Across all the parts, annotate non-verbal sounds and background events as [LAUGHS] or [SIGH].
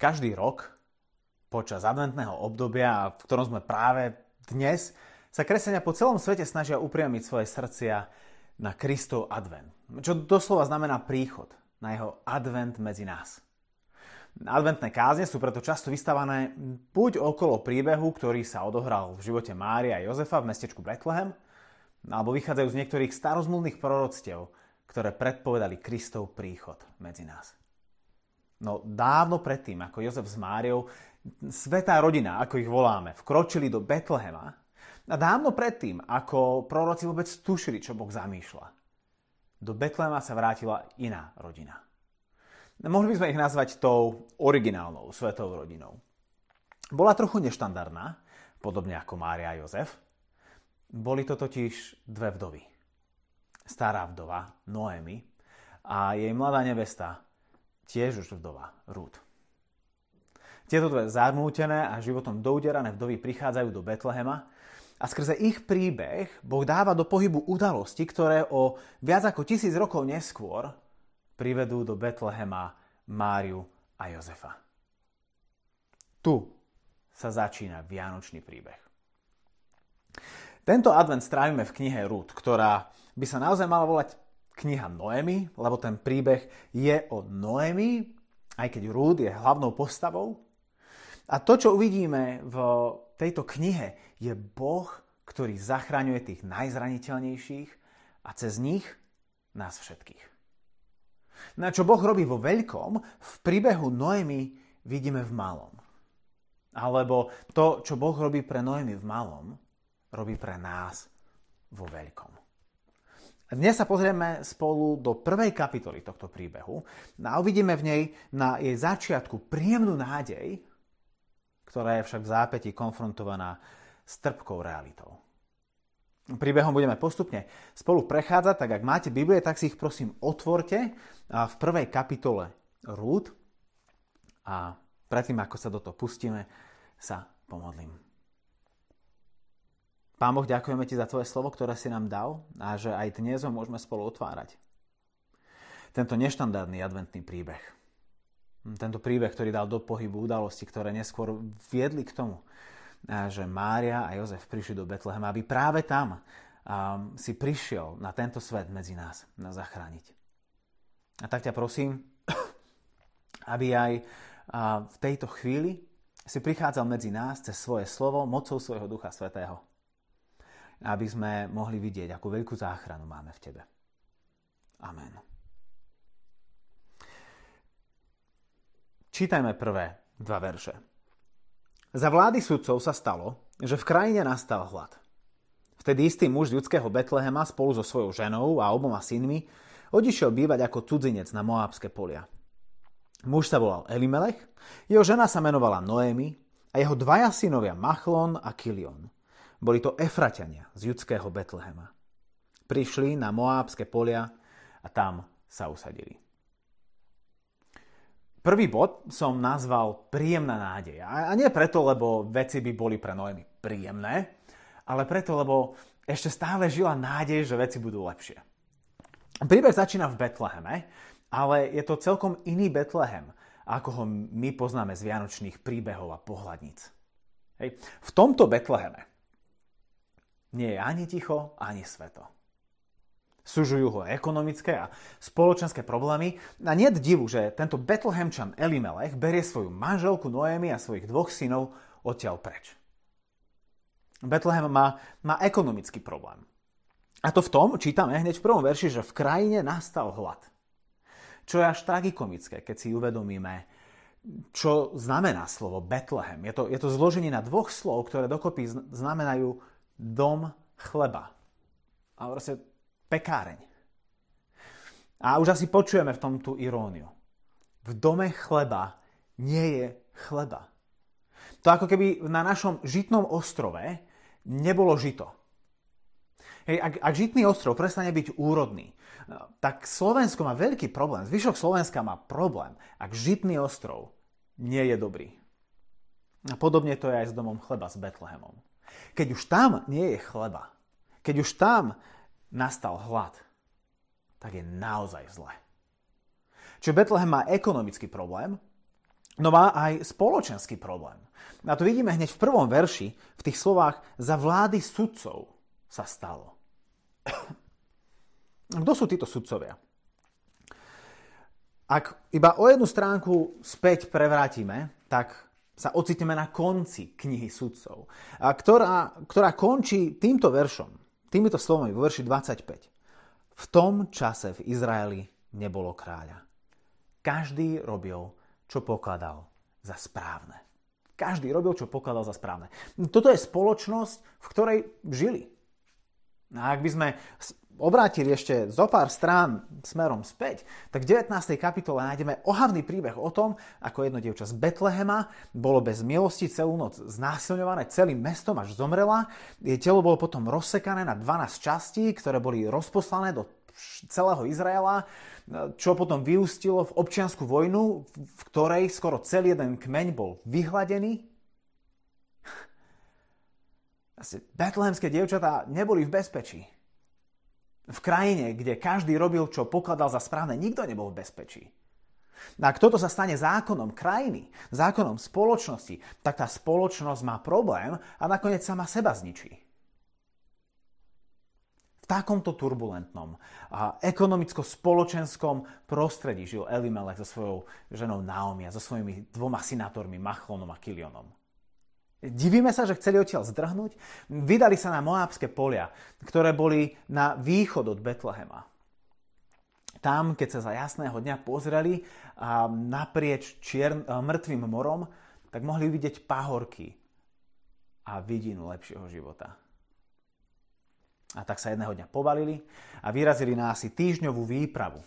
Každý rok počas adventného obdobia, v ktorom sme práve dnes, sa kresenia po celom svete snažia upriamiť svoje srdcia na Kristov advent. Čo doslova znamená príchod, na jeho advent medzi nás. Adventné kázne sú preto často vystavané buď okolo príbehu, ktorý sa odohral v živote Mária a Jozefa v mestečku Bethlehem, alebo vychádzajú z niektorých starozmluvných proroctiev, ktoré predpovedali Kristov príchod medzi nás. No dávno predtým, ako Jozef s Máriou, svetá rodina, ako ich voláme, vkročili do Betlehema a dávno predtým, ako proroci vôbec tušili, čo Boh zamýšľa, do Betlehema sa vrátila iná rodina. Mohli by sme ich nazvať tou originálnou svetou rodinou. Bola trochu neštandardná, podobne ako Mária a Jozef. Boli to totiž dve vdovy. Stará vdova, Noemi, a jej mladá nevesta, tiež už vdova, Rúd. Tieto dve zarmútené a životom douderané vdovy prichádzajú do Betlehema a skrze ich príbeh Boh dáva do pohybu udalosti, ktoré o viac ako tisíc rokov neskôr privedú do Betlehema Máriu a Jozefa. Tu sa začína Vianočný príbeh. Tento advent strávime v knihe Rúd, ktorá by sa naozaj mala volať kniha Noemi, lebo ten príbeh je o Noemi, aj keď Rúd je hlavnou postavou. A to, čo uvidíme v tejto knihe, je Boh, ktorý zachraňuje tých najzraniteľnejších a cez nich nás všetkých. Na čo Boh robí vo veľkom, v príbehu Noemi vidíme v malom. Alebo to, čo Boh robí pre Noemi v malom, robí pre nás vo veľkom. Dnes sa pozrieme spolu do prvej kapitoly tohto príbehu a uvidíme v nej na jej začiatku príjemnú nádej, ktorá je však v zápäti konfrontovaná s trpkou realitou. Príbehom budeme postupne spolu prechádzať, tak ak máte Biblie, tak si ich prosím otvorte v prvej kapitole Rúd a predtým, ako sa do toho pustíme, sa pomodlím. Pán Boh, ďakujeme Ti za Tvoje slovo, ktoré si nám dal a že aj dnes ho môžeme spolu otvárať. Tento neštandardný adventný príbeh. Tento príbeh, ktorý dal do pohybu udalosti, ktoré neskôr viedli k tomu, že Mária a Jozef prišli do Betlehema, aby práve tam si prišiel na tento svet medzi nás, zachrániť. A tak ťa prosím, [COUGHS] aby aj v tejto chvíli si prichádzal medzi nás cez svoje slovo, mocou svojho Ducha Svetého aby sme mohli vidieť, akú veľkú záchranu máme v Tebe. Amen. Čítajme prvé dva verše. Za vlády sudcov sa stalo, že v krajine nastal hlad. Vtedy istý muž z judského Betlehema spolu so svojou ženou a oboma synmi odišiel bývať ako cudzinec na Moábske polia. Muž sa volal Elimelech, jeho žena sa menovala Noémy a jeho dvaja synovia Machlon a Kilion – boli to Efraťania z judského Betlehema. Prišli na Moábske polia a tam sa usadili. Prvý bod som nazval príjemná nádej. A nie preto, lebo veci by boli pre Noemi príjemné, ale preto, lebo ešte stále žila nádej, že veci budú lepšie. Príbeh začína v Betleheme, ale je to celkom iný Betlehem, ako ho my poznáme z vianočných príbehov a pohľadníc. Hej. V tomto Betleheme nie je ani ticho, ani sveto. Sužujú ho ekonomické a spoločenské problémy a nie divu, že tento Betlehemčan Elimelech berie svoju manželku Noémy a svojich dvoch synov odtiaľ preč. Betlehem má, má ekonomický problém. A to v tom, čítame hneď v prvom verši, že v krajine nastal hlad. Čo je až tragikomické, keď si uvedomíme, čo znamená slovo Betlehem. Je to, je to zloženie na dvoch slov, ktoré dokopy znamenajú dom chleba. A proste pekáreň. A už asi počujeme v tom tú iróniu. V dome chleba nie je chleba. To ako keby na našom žitnom ostrove nebolo žito. Hej, ak, ak žitný ostrov prestane byť úrodný, tak Slovensko má veľký problém. Zvyšok Slovenska má problém, ak žitný ostrov nie je dobrý. A podobne to je aj s domom chleba s Betlehemom. Keď už tam nie je chleba, keď už tam nastal hlad, tak je naozaj zle. Čiže Betlehem má ekonomický problém, no má aj spoločenský problém. A to vidíme hneď v prvom verši, v tých slovách za vlády sudcov sa stalo. [COUGHS] Kto sú títo sudcovia? Ak iba o jednu stránku späť prevrátime, tak sa ocitneme na konci knihy sudcov, ktorá, ktorá končí týmto veršom, týmito slovami vo verši 25. V tom čase v Izraeli nebolo kráľa. Každý robil, čo pokladal za správne. Každý robil, čo pokladal za správne. Toto je spoločnosť, v ktorej žili. A ak by sme obrátili ešte zo pár strán smerom späť, tak v 19. kapitole nájdeme ohavný príbeh o tom, ako jedno dievča z Betlehema bolo bez milosti celú noc znásilňované celým mestom až zomrela. Jej telo bolo potom rozsekané na 12 častí, ktoré boli rozposlané do celého Izraela, čo potom vyústilo v občianskú vojnu, v ktorej skoro celý jeden kmeň bol vyhladený. Betlehemské dievčatá neboli v bezpečí v krajine, kde každý robil, čo pokladal za správne, nikto nebol v bezpečí. No a ak toto sa stane zákonom krajiny, zákonom spoločnosti, tak tá spoločnosť má problém a nakoniec sama seba zničí. V takomto turbulentnom a ekonomicko-spoločenskom prostredí žil Elimelech so svojou ženou Naomi a so svojimi dvoma synátormi Machlonom a Kilionom. Divíme sa, že chceli odtiaľ zdrhnúť. Vydali sa na Moábske polia, ktoré boli na východ od Betlehema. Tam, keď sa za jasného dňa pozreli a naprieč čier, mŕtvým morom, tak mohli vidieť pahorky a vidinu lepšieho života. A tak sa jedného dňa povalili a vyrazili na asi týždňovú výpravu.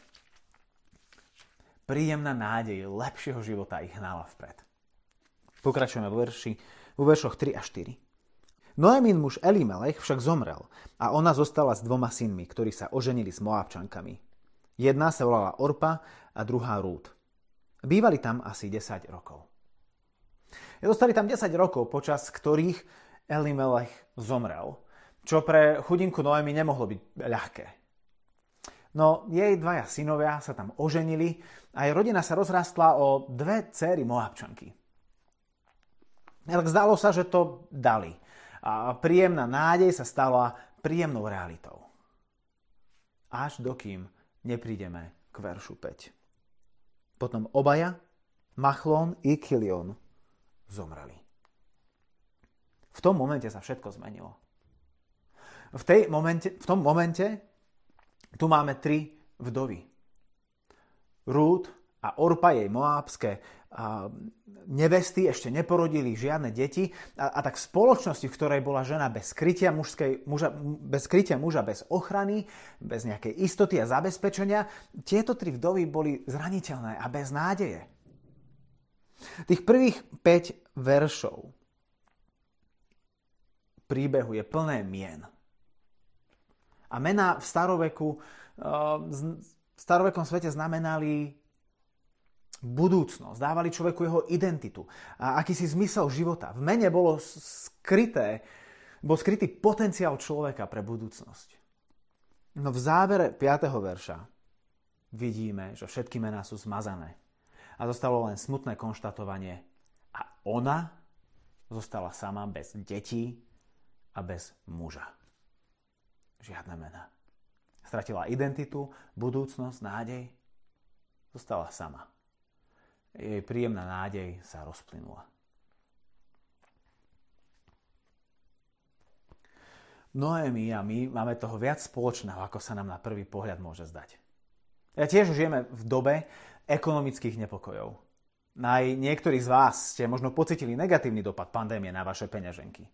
Príjemná nádej lepšieho života ich hnala vpred. Pokračujeme v verši vo veršoch 3 a 4. Noemin muž Elimelech však zomrel a ona zostala s dvoma synmi, ktorí sa oženili s Moabčankami. Jedna sa volala Orpa a druhá Rút. Bývali tam asi 10 rokov. Zostali tam 10 rokov, počas ktorých Elimelech zomrel, čo pre chudinku Noemi nemohlo byť ľahké. No jej dvaja synovia sa tam oženili a jej rodina sa rozrastla o dve céry Moabčanky – tak zdalo sa, že to dali. A príjemná nádej sa stala príjemnou realitou. Až dokým neprídeme k veršu 5. Potom obaja, Machlon i Kilion, zomreli. V tom momente sa všetko zmenilo. V, tej momente, v tom momente tu máme tri vdovy. Rút a Orpa jej moábske nevesty ešte neporodili žiadne deti a, a tak v spoločnosti, v ktorej bola žena bez krytia, mužskej, muža, bez krytia muža, bez ochrany, bez nejakej istoty a zabezpečenia, tieto tri vdovy boli zraniteľné a bez nádeje. Tých prvých 5 veršov príbehu je plné mien. A mená v staroveku, v starovekom svete znamenali budúcnosť, dávali človeku jeho identitu a akýsi zmysel života. V mene bolo skryté, bol skrytý potenciál človeka pre budúcnosť. No v závere 5. verša vidíme, že všetky mená sú zmazané. A zostalo len smutné konštatovanie. A ona zostala sama bez detí a bez muža. Žiadne mená. Stratila identitu, budúcnosť, nádej. Zostala sama jej príjemná nádej sa rozplynula. Noémi a my máme toho viac spoločného, ako sa nám na prvý pohľad môže zdať. Ja tiež žijeme v dobe ekonomických nepokojov. Aj niektorí z vás ste možno pocitili negatívny dopad pandémie na vaše peňaženky.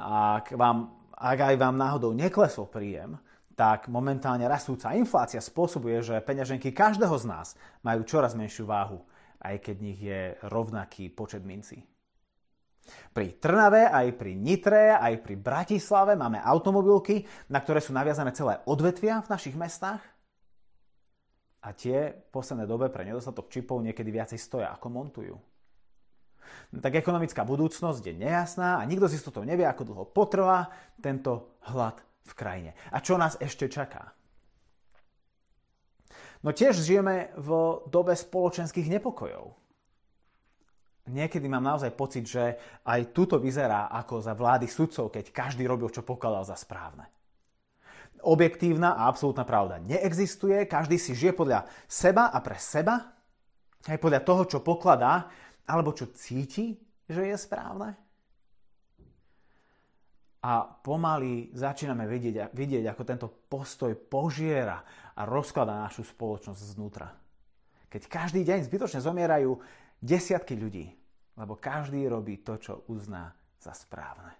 Ak, vám, ak aj vám náhodou neklesol príjem, tak momentálne rastúca inflácia spôsobuje, že peňaženky každého z nás majú čoraz menšiu váhu, aj keď nich je rovnaký počet mincí. Pri Trnave, aj pri Nitre, aj pri Bratislave máme automobilky, na ktoré sú naviazané celé odvetvia v našich mestách. A tie v poslednej dobe pre nedostatok čipov niekedy viacej stoja, ako montujú. Tak ekonomická budúcnosť je nejasná a nikto si s toto nevie, ako dlho potrvá tento hlad v krajine. A čo nás ešte čaká? No tiež žijeme v dobe spoločenských nepokojov. niekedy mám naozaj pocit, že aj tuto vyzerá ako za vlády sudcov, keď každý robil, čo pokladal za správne. Objektívna a absolútna pravda neexistuje, každý si žije podľa seba a pre seba, aj podľa toho, čo pokladá, alebo čo cíti, že je správne. A pomaly začíname vidieť, vidieť, ako tento postoj požiera a rozklada našu spoločnosť znútra. Keď každý deň zbytočne zomierajú desiatky ľudí, lebo každý robí to, čo uzná za správne.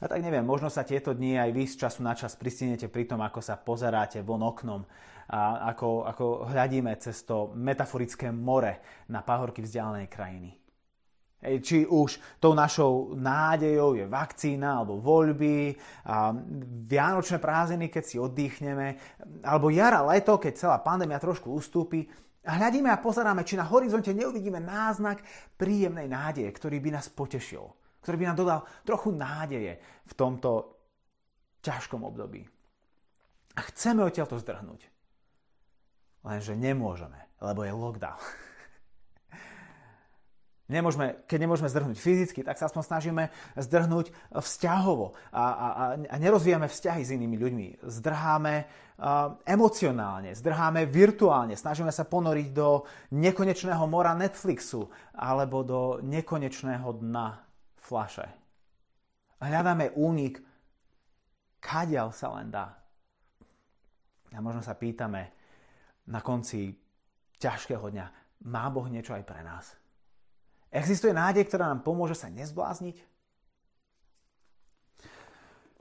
A tak neviem, možno sa tieto dni aj vy z času na čas pristinete pri tom, ako sa pozeráte von oknom a ako, ako hľadíme cez to metaforické more na pahorky vzdialenej krajiny. Či už tou našou nádejou je vakcína alebo voľby, a vianočné prázdniny, keď si oddychneme, alebo jara, leto, keď celá pandémia trošku ustúpi. A hľadíme a pozeráme, či na horizonte neuvidíme náznak príjemnej nádeje, ktorý by nás potešil, ktorý by nám dodal trochu nádeje v tomto ťažkom období. A chceme odtiaľ to zdrhnúť. Lenže nemôžeme, lebo je lockdown. [LAUGHS] Nemôžeme, keď nemôžeme zdrhnúť fyzicky, tak sa aspoň snažíme zdrhnúť vzťahovo a, a, a nerozvíjame vzťahy s inými ľuďmi. Zdrháme uh, emocionálne, zdrháme virtuálne, snažíme sa ponoriť do nekonečného mora Netflixu alebo do nekonečného dna flaše. Hľadáme únik, kadiaľ sa len dá. A možno sa pýtame na konci ťažkého dňa, má Boh niečo aj pre nás? Existuje nádej, ktorá nám pomôže sa nezblázniť?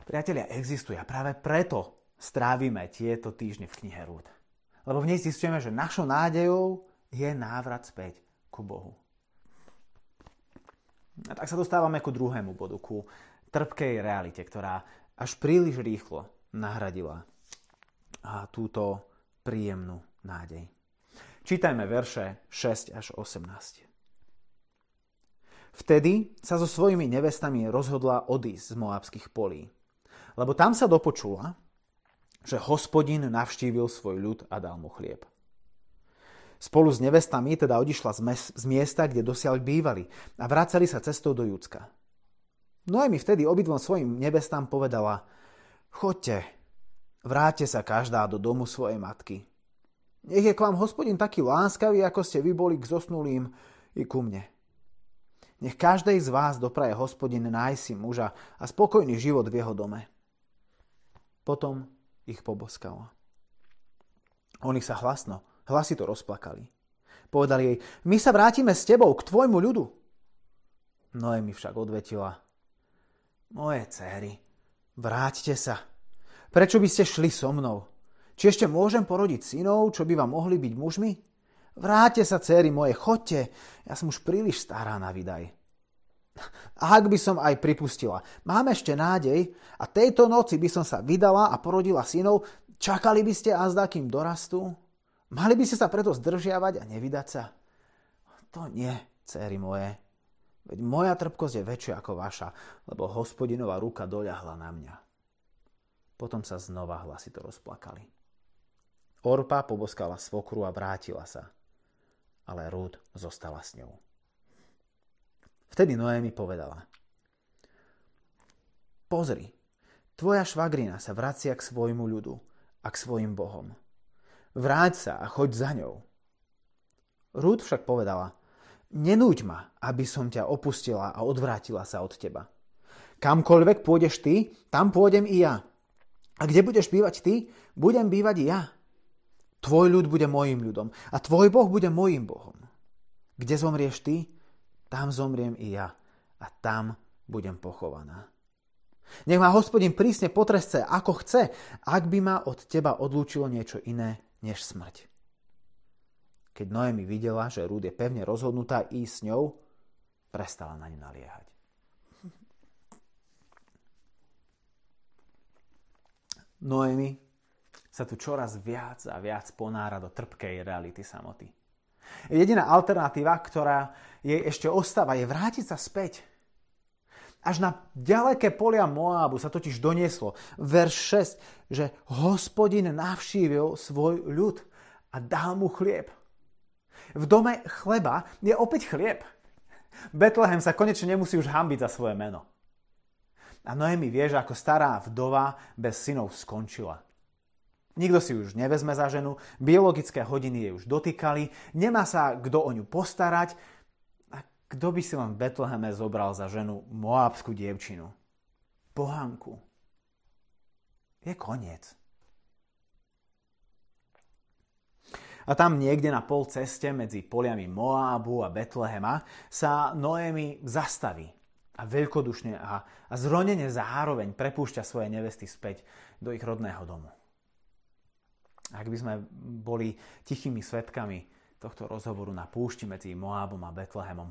Priatelia, existuje a práve preto strávime tieto týždne v knihe Rúd. Lebo v nej zistujeme, že našou nádejou je návrat späť ku Bohu. A tak sa dostávame ku druhému bodu, ku trpkej realite, ktorá až príliš rýchlo nahradila túto príjemnú nádej. Čítajme verše 6 až 18. Vtedy sa so svojimi nevestami rozhodla odísť z Moabských polí. Lebo tam sa dopočula, že hospodin navštívil svoj ľud a dal mu chlieb. Spolu s nevestami teda odišla z, mes- z miesta, kde dosiaľ bývali a vracali sa cestou do Júcka. No vtedy obidvom svojim nevestám povedala, chodte, vráte sa každá do domu svojej matky. Nech je k vám hospodin taký láskavý, ako ste vy boli k zosnulým i ku mne. Nech každej z vás dopraje hospodin nájsť si muža a spokojný život v jeho dome. Potom ich poboskala. Oni sa hlasno, hlasito rozplakali. Povedali jej, my sa vrátime s tebou k tvojmu ľudu. Noemi však odvetila, moje céry, vráťte sa. Prečo by ste šli so mnou? Či ešte môžem porodiť synov, čo by vám mohli byť mužmi? Vráte sa, céry moje, chodte, ja som už príliš stará na vydaj. A ak by som aj pripustila, mám ešte nádej a tejto noci by som sa vydala a porodila synov, čakali by ste azda, kým dorastú? Mali by ste sa preto zdržiavať a nevydať sa? To nie, céry moje. Veď moja trpkosť je väčšia ako vaša, lebo hospodinová ruka doľahla na mňa. Potom sa znova hlasito rozplakali. Orpa poboskala svokru a vrátila sa ale Rúd zostala s ňou. Vtedy Noémi povedala. Pozri, tvoja švagrina sa vracia k svojmu ľudu a k svojim bohom. Vráť sa a choď za ňou. Rúd však povedala, nenúď ma, aby som ťa opustila a odvrátila sa od teba. Kamkoľvek pôjdeš ty, tam pôjdem i ja. A kde budeš bývať ty, budem bývať ja. Tvoj ľud bude mojim ľudom a tvoj Boh bude mojim Bohom. Kde zomrieš ty, tam zomriem i ja a tam budem pochovaná. Nech ma hospodin prísne potresce, ako chce, ak by ma od teba odlúčilo niečo iné než smrť. Keď Noemi videla, že Rúd je pevne rozhodnutá ísť s ňou, prestala na ňu naliehať. Noemi sa tu čoraz viac a viac ponára do trpkej reality samoty. Jediná alternatíva, ktorá jej ešte ostáva, je vrátiť sa späť. Až na ďaleké polia Moábu sa totiž donieslo verš 6, že hospodin navštívil svoj ľud a dal mu chlieb. V dome chleba je opäť chlieb. Betlehem sa konečne nemusí už hambiť za svoje meno. A Noemi vie, že ako stará vdova bez synov skončila. Nikto si už nevezme za ženu, biologické hodiny jej už dotýkali, nemá sa kto o ňu postarať. A kto by si len v Betleheme zobral za ženu moábskú dievčinu? Pohanku. Je koniec. A tam niekde na pol ceste medzi poliami Moábu a Betlehema sa Noémi zastaví a veľkodušne a, a zronene zároveň prepúšťa svoje nevesty späť do ich rodného domu. Ak by sme boli tichými svetkami tohto rozhovoru na púšti medzi Moábom a Betlehemom,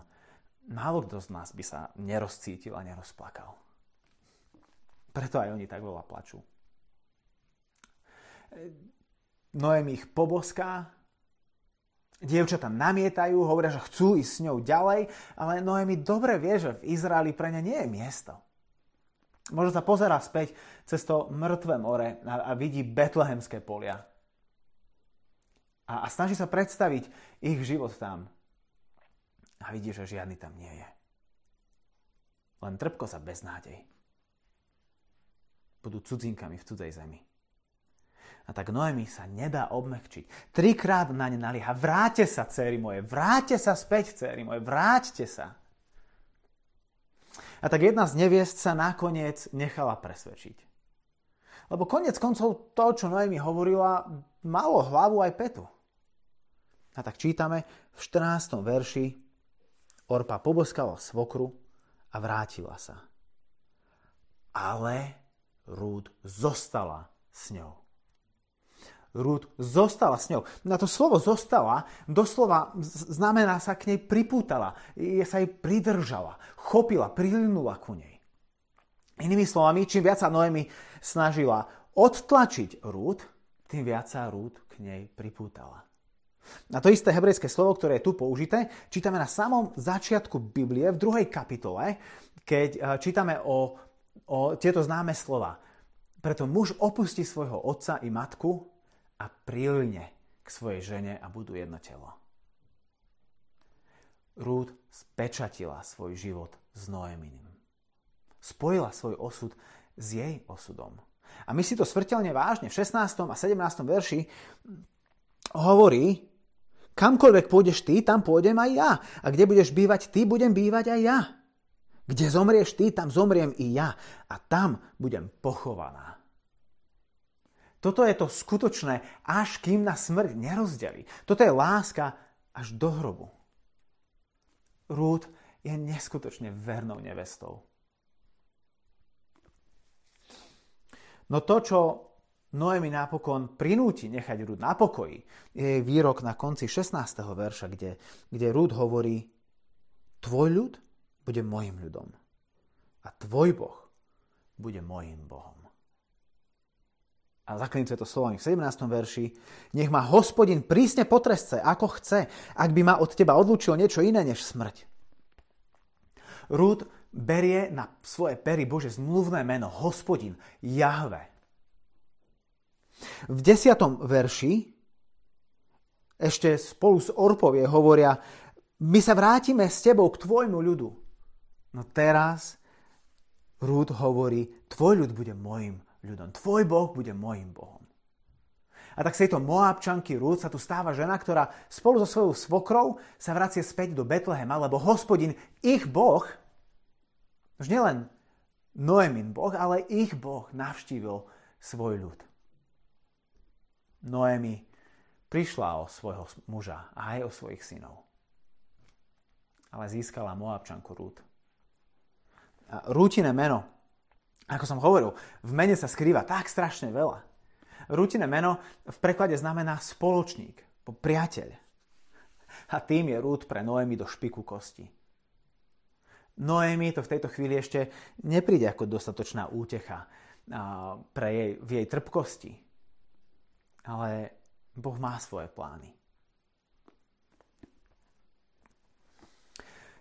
málo kto z nás by sa nerozcítil a nerozplakal. Preto aj oni tak veľa plačú. Noem ich poboská, Dievčatá namietajú, hovoria, že chcú ísť s ňou ďalej, ale Noemi dobre vie, že v Izraeli pre ne nie je miesto. Možno sa pozera späť cez to mŕtve more a, vidí betlehemské polia. A, a snaží sa predstaviť ich život tam. A vidí, že žiadny tam nie je. Len trpko sa bez nádej. Budú cudzinkami v cudzej zemi. A tak Noemi sa nedá obmekčiť. Trikrát na ne nalieha. Vráte sa, céry moje, vráte sa späť, céry moje, vráťte sa. A tak jedna z neviest sa nakoniec nechala presvedčiť. Lebo konec koncov to, čo Noemi hovorila, malo hlavu aj petu. A tak čítame v 14. verši Orpa poboskala svokru a vrátila sa. Ale Rúd zostala s ňou. Rúd zostala s ňou. Na to slovo zostala doslova znamená sa k nej pripútala, je sa jej pridržala, chopila, prilinula ku nej. Inými slovami, čím viac sa Noemi snažila odtlačiť Rúd, tým viac sa Rúd k nej pripútala. Na to isté hebrejské slovo, ktoré je tu použité, čítame na samom začiatku Biblie, v druhej kapitole, keď eh, čítame o, o tieto známe slova. Preto muž opustí svojho otca i matku a prilne k svojej žene a budú jedno telo. Rúd spečatila svoj život s Noeminim. Spojila svoj osud s jej osudom. A my si to svrteľne vážne v 16. a 17. verši hovorí, kamkoľvek pôjdeš ty, tam pôjdem aj ja. A kde budeš bývať ty, budem bývať aj ja. Kde zomrieš ty, tam zomriem i ja. A tam budem pochovaná. Toto je to skutočné, až kým na smrť nerozdelí. Toto je láska až do hrobu. Rúd je neskutočne vernou nevestou. No to, čo Noemi napokon prinúti nechať Rúd na pokoji, je výrok na konci 16. verša, kde, kde Rúd hovorí Tvoj ľud bude mojim ľudom a tvoj Boh bude mojim Bohom a zaklince to slovami v 17. verši, nech ma hospodin prísne potresce, ako chce, ak by ma od teba odlúčil niečo iné než smrť. Rúd berie na svoje pery Bože zmluvné meno hospodin, Jahve. V 10. verši ešte spolu s Orpovie hovoria, my sa vrátime s tebou k tvojmu ľudu. No teraz Rúd hovorí, tvoj ľud bude môjim ľudom. Tvoj Boh bude môjim Bohom. A tak z tejto Moabčanky Rúd sa tu stáva žena, ktorá spolu so svojou svokrou sa vracie späť do Betlehema, lebo hospodin, ich Boh, už nielen Noemin Boh, ale ich Boh navštívil svoj ľud. Noemi prišla o svojho muža a aj o svojich synov. Ale získala Moabčanku Rúd. A Rútine meno ako som hovoril, v mene sa skrýva tak strašne veľa. Rutinné meno v preklade znamená spoločník, priateľ. A tým je rúd pre Noemi do špiku kosti. Noemi to v tejto chvíli ešte nepríde ako dostatočná útecha pre jej, v jej trpkosti. Ale Boh má svoje plány.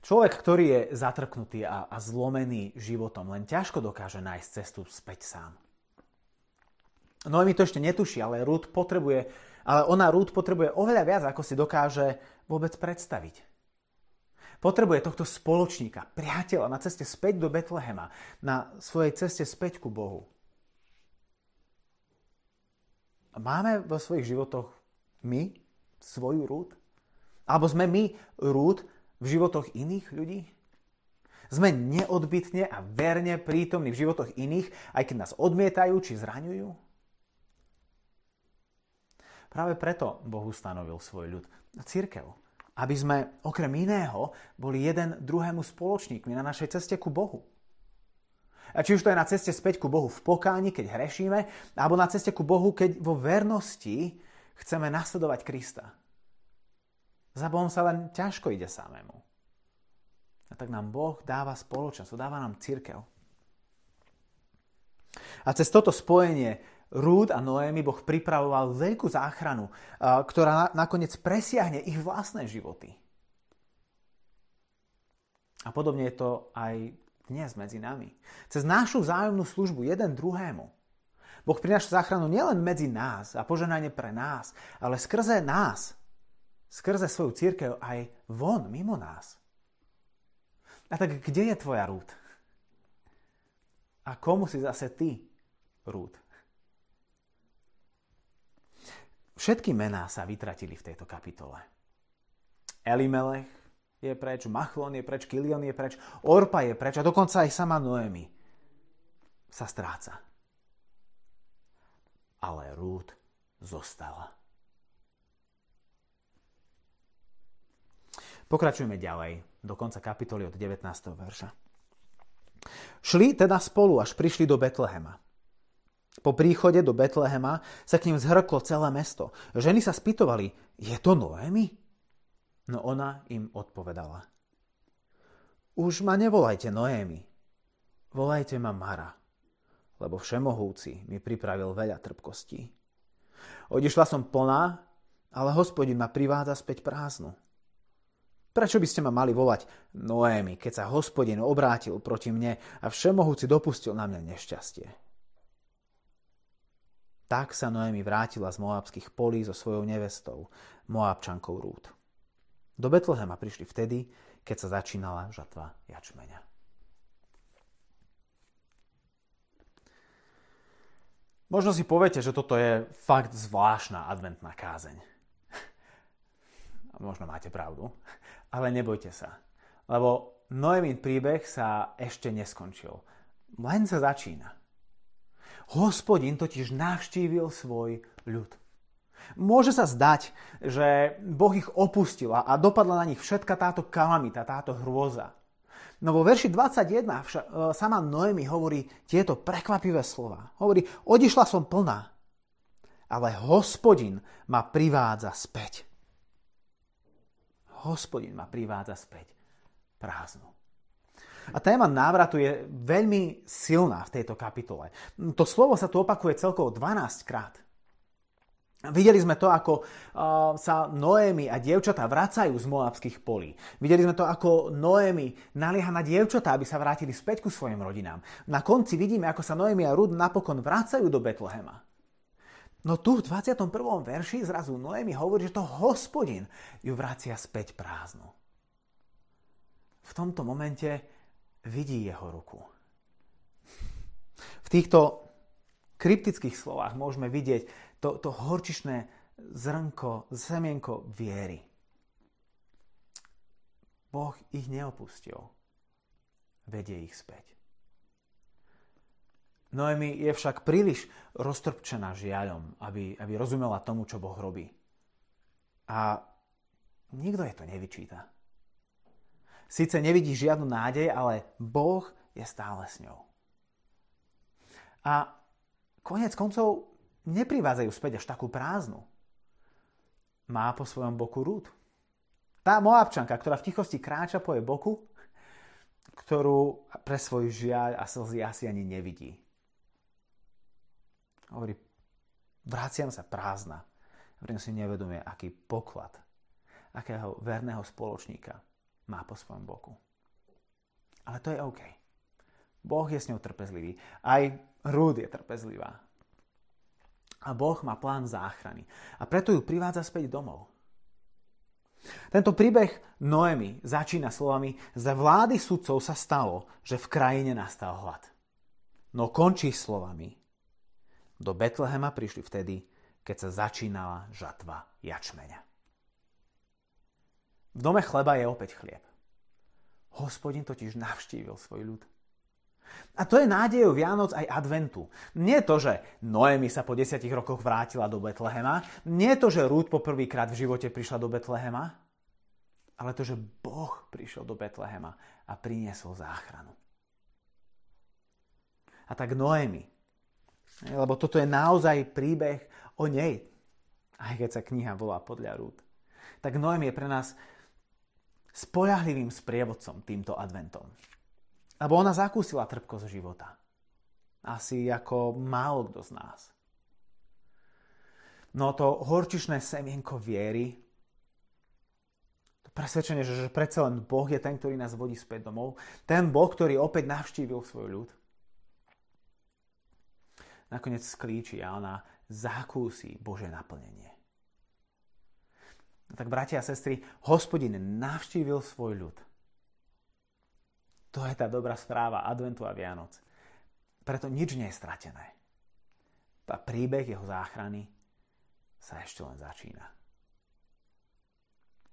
Človek, ktorý je zatrknutý a, a zlomený životom, len ťažko dokáže nájsť cestu späť sám. No mi to ešte netuší, ale Ruth potrebuje Ale ona Rúd potrebuje oveľa viac, ako si dokáže vôbec predstaviť. Potrebuje tohto spoločníka, priateľa na ceste späť do Betlehema, na svojej ceste späť ku Bohu. Máme vo svojich životoch my svoju rúd? Alebo sme my rúd v životoch iných ľudí? Sme neodbitne a verne prítomní v životoch iných, aj keď nás odmietajú či zraňujú? Práve preto Boh ustanovil svoj ľud, církev. Aby sme okrem iného boli jeden druhému spoločníkmi na našej ceste ku Bohu. Či už to je na ceste späť ku Bohu v pokáni, keď hrešíme, alebo na ceste ku Bohu, keď vo vernosti chceme nasledovať Krista. Za Bohom sa len ťažko ide samému. A tak nám Boh dáva spoločnosť, dáva nám církev. A cez toto spojenie Rúd a Noémy Boh pripravoval veľkú záchranu, ktorá nakoniec presiahne ich vlastné životy. A podobne je to aj dnes medzi nami. Cez našu vzájomnú službu jeden druhému. Boh prináša záchranu nielen medzi nás a poženanie pre nás, ale skrze nás, skrze svoju církev aj von, mimo nás. A tak kde je tvoja rúd? A komu si zase ty rúd? Všetky mená sa vytratili v tejto kapitole. Elimelech je preč, Machlon je preč, Kilion je preč, Orpa je preč a dokonca aj sama Noemi sa stráca. Ale Rúd zostala. Pokračujeme ďalej, do konca kapitoly od 19. verša. Šli teda spolu, až prišli do Betlehema. Po príchode do Betlehema sa k ním zhrklo celé mesto. Ženy sa spýtovali, je to Noémi? No ona im odpovedala. Už ma nevolajte Noémi, volajte ma Mara, lebo všemohúci mi pripravil veľa trpkostí. Odišla som plná, ale hospodin ma privádza späť prázdnu. Prečo by ste ma mali volať Noémi, keď sa hospodin obrátil proti mne a všemohúci dopustil na mňa nešťastie? Tak sa Noemi vrátila z moabských polí so svojou nevestou, moabčankou Rút. Do Betlehema prišli vtedy, keď sa začínala žatva jačmeňa. Možno si poviete, že toto je fakt zvláštna adventná kázeň. Možno máte pravdu, ale nebojte sa, lebo Noemin príbeh sa ešte neskončil. Len sa začína. Hospodin totiž navštívil svoj ľud. Môže sa zdať, že Boh ich opustil a dopadla na nich všetka táto kalamita, táto hrôza. No vo verši 21 vša, e, sama Noemi hovorí tieto prekvapivé slova. Hovorí, odišla som plná, ale hospodin ma privádza späť. Hospodin ma privádza späť prázdnu. A téma návratu je veľmi silná v tejto kapitole. To slovo sa tu opakuje celkovo 12 krát. Videli sme to, ako sa Noémy a dievčatá vracajú z moabských polí. Videli sme to, ako Noémy nalieha na dievčatá, aby sa vrátili späť ku svojim rodinám. Na konci vidíme, ako sa Noémy a Rud napokon vracajú do Betlehema. No tu v 21. verši zrazu Noémy hovorí, že to hospodin ju vracia späť prázdnu. V tomto momente vidí jeho ruku. V týchto kryptických slovách môžeme vidieť to, to horčišné zrnko, semienko viery. Boh ich neopustil. Vedie ich späť. Noemi je však príliš roztrpčená žiaľom, aby, aby rozumela tomu, čo Boh robí. A nikto je to nevyčíta. Sice nevidí žiadnu nádej, ale Boh je stále s ňou. A konec koncov neprivádzajú späť až takú prázdnu. Má po svojom boku rúd. Tá Moabčanka, ktorá v tichosti kráča po jej boku, ktorú pre svoj žiaľ a slzy asi ani nevidí. Hovorí, vraciam sa prázdna. Hovorím si nevedomie, aký poklad, akého verného spoločníka má po svojom boku. Ale to je OK. Boh je s ňou trpezlivý. Aj Rúd je trpezlivá. A Boh má plán záchrany. A preto ju privádza späť domov. Tento príbeh Noemi začína slovami Za vlády sudcov sa stalo, že v krajine nastal hlad. No končí slovami Do Betlehema prišli vtedy, keď sa začínala žatva jačmeňa. V dome chleba je opäť chlieb. Hospodin totiž navštívil svoj ľud. A to je nádejou Vianoc aj adventu. Nie to, že Noemi sa po desiatich rokoch vrátila do Betlehema, nie to, že Rúd poprvýkrát v živote prišla do Betlehema, ale to, že Boh prišiel do Betlehema a priniesol záchranu. A tak Noemi, lebo toto je naozaj príbeh o nej, aj keď sa kniha volá podľa Rúd, tak Noemi je pre nás spoľahlivým sprievodcom týmto adventom. Lebo ona zakúsila trpkosť života. Asi ako málo kto z nás. No to horčišné semienko viery, to presvedčenie, že, predsa len Boh je ten, ktorý nás vodí späť domov, ten Boh, ktorý opäť navštívil svoj ľud, nakoniec sklíči a ona zakúsi Bože naplnenie. Tak bratia a sestry, hospodin navštívil svoj ľud. To je tá dobrá správa adventu a Vianoc. Preto nič nie je stratené. A príbeh jeho záchrany sa ešte len začína.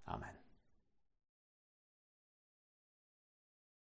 Amen.